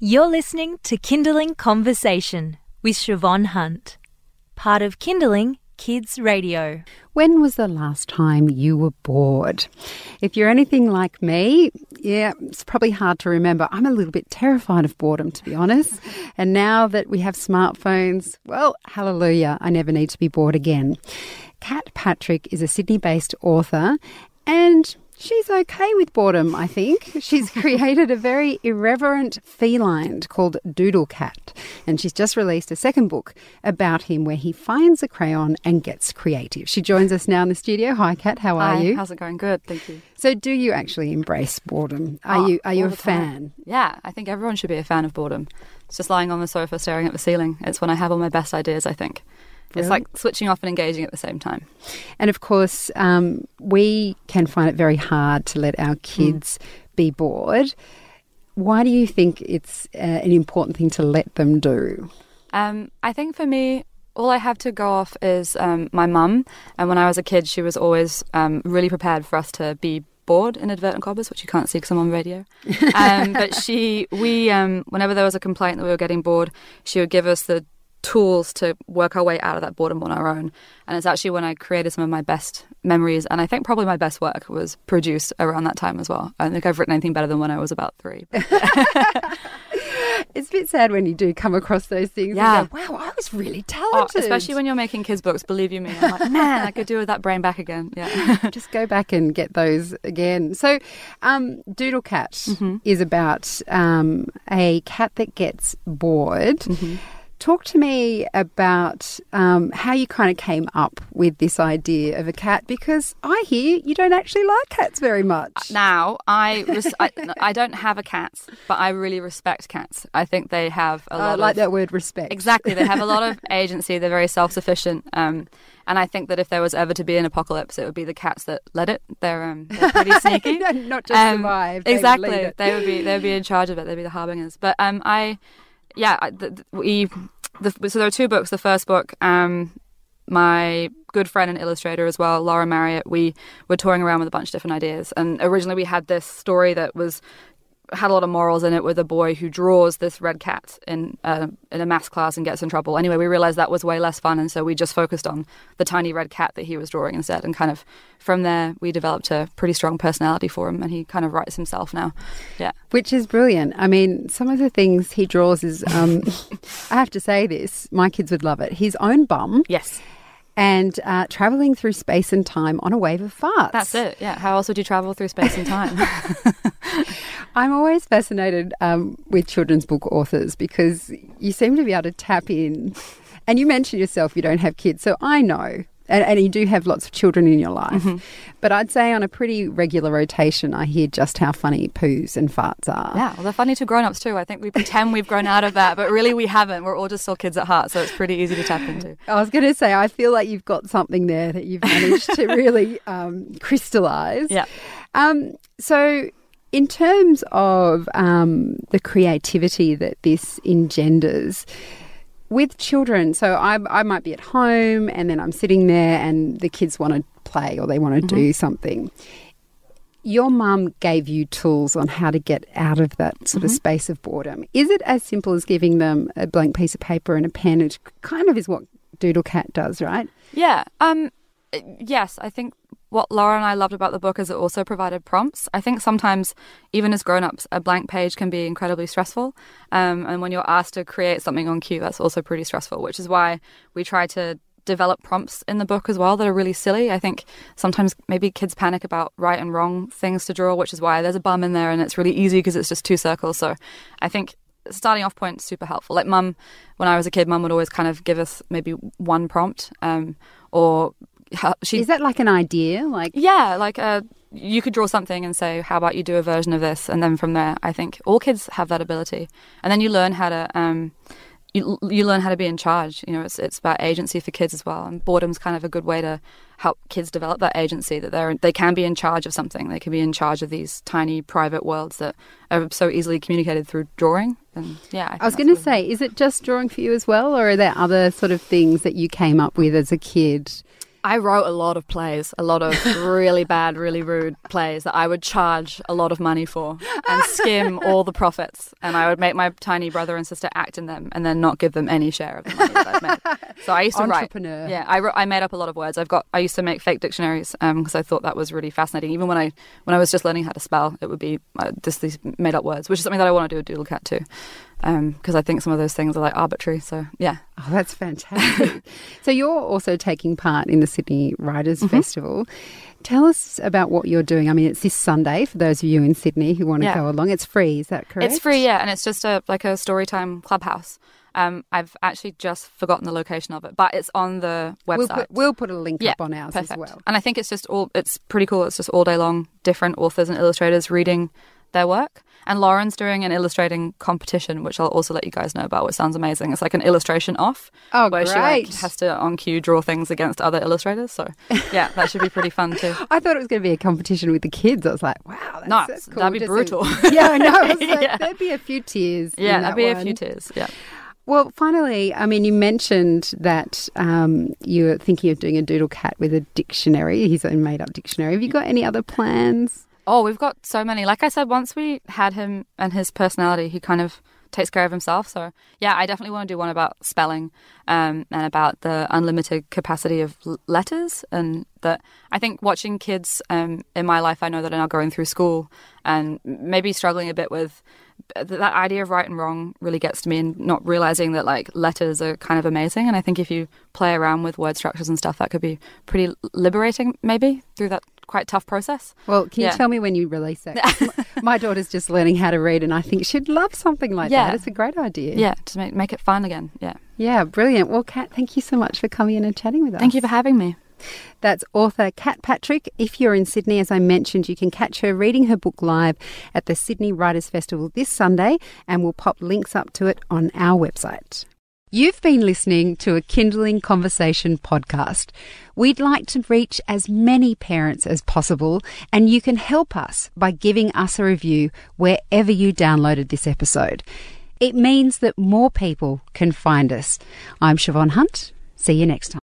You're listening to Kinderling Conversation with Shevonne Hunt, part of Kinderling Kids Radio. When was the last time you were bored? If you're anything like me, yeah, it's probably hard to remember. I'm a little bit terrified of boredom, to be honest. And now that we have smartphones, well, hallelujah, I never need to be bored again. Kat Patrick is a Sydney based author and She's okay with boredom, I think. She's created a very irreverent feline called Doodle Cat, and she's just released a second book about him where he finds a crayon and gets creative. She joins us now in the studio. Hi, Kat. How are Hi, you? How's it going? Good, thank you. So, do you actually embrace boredom? Are Oh, you are you a fan? Yeah, I think everyone should be a fan of boredom. It's just lying on the sofa staring at the ceiling. It's when I have all my best ideas, I think. It's like switching off and engaging at the same time. And of course, um, we can find it very hard to let our kids be bored. Why do you think it's uh, an important thing to let them do? Um, I think for me, all I have to go off is um, my mum. And when I was a kid, she was always um, really prepared for us to be bored in advertent cobbers, which you can't see because I'm on radio. Um, but she, we, um, whenever there was a complaint that we were getting bored, she would give us the tools to work our way out of that boredom on our own. And it's actually when I created some of my best memories, and I think probably my best work was produced around that time as well. I don't think I've written anything better than when I was about three. It's a bit sad when you do come across those things. Yeah. Go, wow, I was really Oh, talented. especially when you're making kids books, believe you me. I'm like, man, I could do with that brain back again. Yeah. just go back and get those again. So, um, Doodle Cat Mm-hmm. is about um, a cat that gets bored. Mm-hmm. Talk to me about um, how you kind of came up with this idea of a cat because I hear you don't actually like cats very much. Now, I, res- I I don't have a cat, but I really respect cats. I think they have a lot I like of that word respect. exactly. They have a lot of agency. They're very self sufficient. Um, and I think that if there was ever to be an apocalypse, it would be the cats that led it. They're um, they're pretty sneaky. Not just Um, survive. they would exactly. They would be they would be in charge of it. They'd be the harbingers. But um, I, yeah, I, the, the- we, the, so there are two books. The first book, um, my good friend and illustrator as well, Lauren Marriott. We were touring around with a bunch of different ideas, and originally we had this story that was had a lot of morals in it with a boy who draws this red cat in uh, in a math class and gets in trouble. Anyway, we realized that was way less fun, and so we just focused on the tiny red cat that he was drawing instead. And kind of from there, we developed a pretty strong personality for him, and he kind of writes himself now. Yeah, Which is brilliant. I mean, some of the things he draws is, um, I have to say this, my kids would love it. His own bum yes, and uh, traveling through space and time on a wave of farts. that's it. Yeah, how else would you travel through space and time? I'm always fascinated um, with children's book authors because you seem to be able to tap in. And you mentioned yourself you don't have kids, so I know. And, and you do have lots of children in your life. Mm-hmm. But I'd say on a pretty regular rotation, I hear just how funny poos and farts are. yeah, well, they're funny to grown-ups too. I think we pretend we've grown out of that, but really we haven't. We're all just still kids at heart, so it's pretty easy to tap into. I was going to say, I feel like you've got something there that you've managed to really um, crystallize. Yeah. Um, so, in terms of um, the creativity that this engenders, with children, so I, I might be at home and then I'm sitting there and the kids want to play or they want to do something. Your mum gave you tools on how to get out of that sort of space of boredom. Is it as simple as giving them a blank piece of paper and a pen, which kind of is what Doodle Cat does, right? Yeah. Um. Yes, I think what Laura and I loved about the book is it also provided prompts. I think sometimes, even as grown-ups, a blank page can be incredibly stressful. Um, and when you're asked to create something on cue, that's also pretty stressful. Which is why we try to develop prompts in the book as well that are really silly. I think sometimes maybe kids panic about right and wrong things to draw, which is why there's a bum in there and it's really easy because it's just two circles. So I think starting off point super helpful. Like mum, when I was a kid, mum would always kind of give us maybe one prompt, um, or she. Is that like an idea? Like, yeah, like uh, you could draw something and say, "How about you do a version of this?" And then from there, I think all kids have that ability, and then you learn how to. Um, you, you learn how to be in charge. You know, it's it's about agency for kids as well, and boredom's kind of a good way to help kids develop that agency that they're they can be in charge of something. They can be in charge of these tiny private worlds that are so easily communicated through drawing. And yeah, I was going to say, is it just drawing for you as well, or are there other sort of things that you came up with as a kid I wrote a lot of plays, a lot of really bad, really rude plays that I would charge a lot of money for and skim all the profits. And I would make my tiny brother and sister act in them and then not give them any share of the money that I've made. So I used to write. Entrepreneur. Yeah, I, wrote, I made up a lot of words. I've got. I used to make fake dictionaries because I thought that was really fascinating. Even when I when I was just learning how to spell, it would be uh, just these made up words, which is something that I want to do with Doodle Cat too. Because I think some of those things are like arbitrary. So yeah, Oh, that's fantastic. so you're also taking part in the Sydney Writers Mm-hmm. Festival. Tell us about what you're doing. I mean, it's this Sunday for those of you in Sydney who want to Yeah. go along. It's free, is that correct? It's free, yeah, and it's just a like a story time clubhouse. Um, I've actually just forgotten the location of it, but it's on the website. We'll put, we'll put a link yeah, up on ours perfect. as well. And I think it's just all it's pretty cool. It's just all day long, different authors and illustrators reading their work. And Lauren's doing an illustrating competition, which I'll also let you guys know about, which sounds amazing. It's like an illustration off. Oh, where she like, has to on cue draw things against other illustrators. So yeah, that should be pretty fun too. I thought it was going to be a competition with the kids. I was like, wow, that's, No, that's cool. that'd be brutal. yeah, I know. Like, Yeah. there'd be a few tears. Yeah, that that'd be a few tears. Yeah. Well, finally, I mean, you mentioned that um, you're thinking of doing a doodle cat with a dictionary, his own made up dictionary. Have you got any other plans? Oh, we've got so many. Like I said, once we had him and his personality, he kind of takes care of himself. So yeah, I definitely want to do one about spelling um, and about the unlimited capacity of l- letters. And that I think watching kids um, in my life, I know that are now going through school and maybe struggling a bit with th- that idea of right and wrong really gets to me and not realizing that like letters are kind of amazing and i think if you play around with word structures and stuff that could be pretty liberating maybe through that quite tough process Well, can you Yeah. tell me when you release it? My daughter's just learning how to read, and I think she'd love something like Yeah. that. It's a great idea. Yeah, to make make it fun again. Yeah. Yeah, brilliant. Well, Kat, thank you so much for coming in and chatting with us. Thank you for having me. That's author Kat Patrick. If you're in Sydney, as I mentioned, you can catch her reading her book live at the Sydney Writers Festival this Sunday, and we'll pop links up to it on our website. You've been listening to a Kinderling Conversation podcast. We'd like to reach as many parents as possible, and you can help us by giving us a review wherever you downloaded this episode. It means that more people can find us. I'm Shevonne Hunt. See you next time.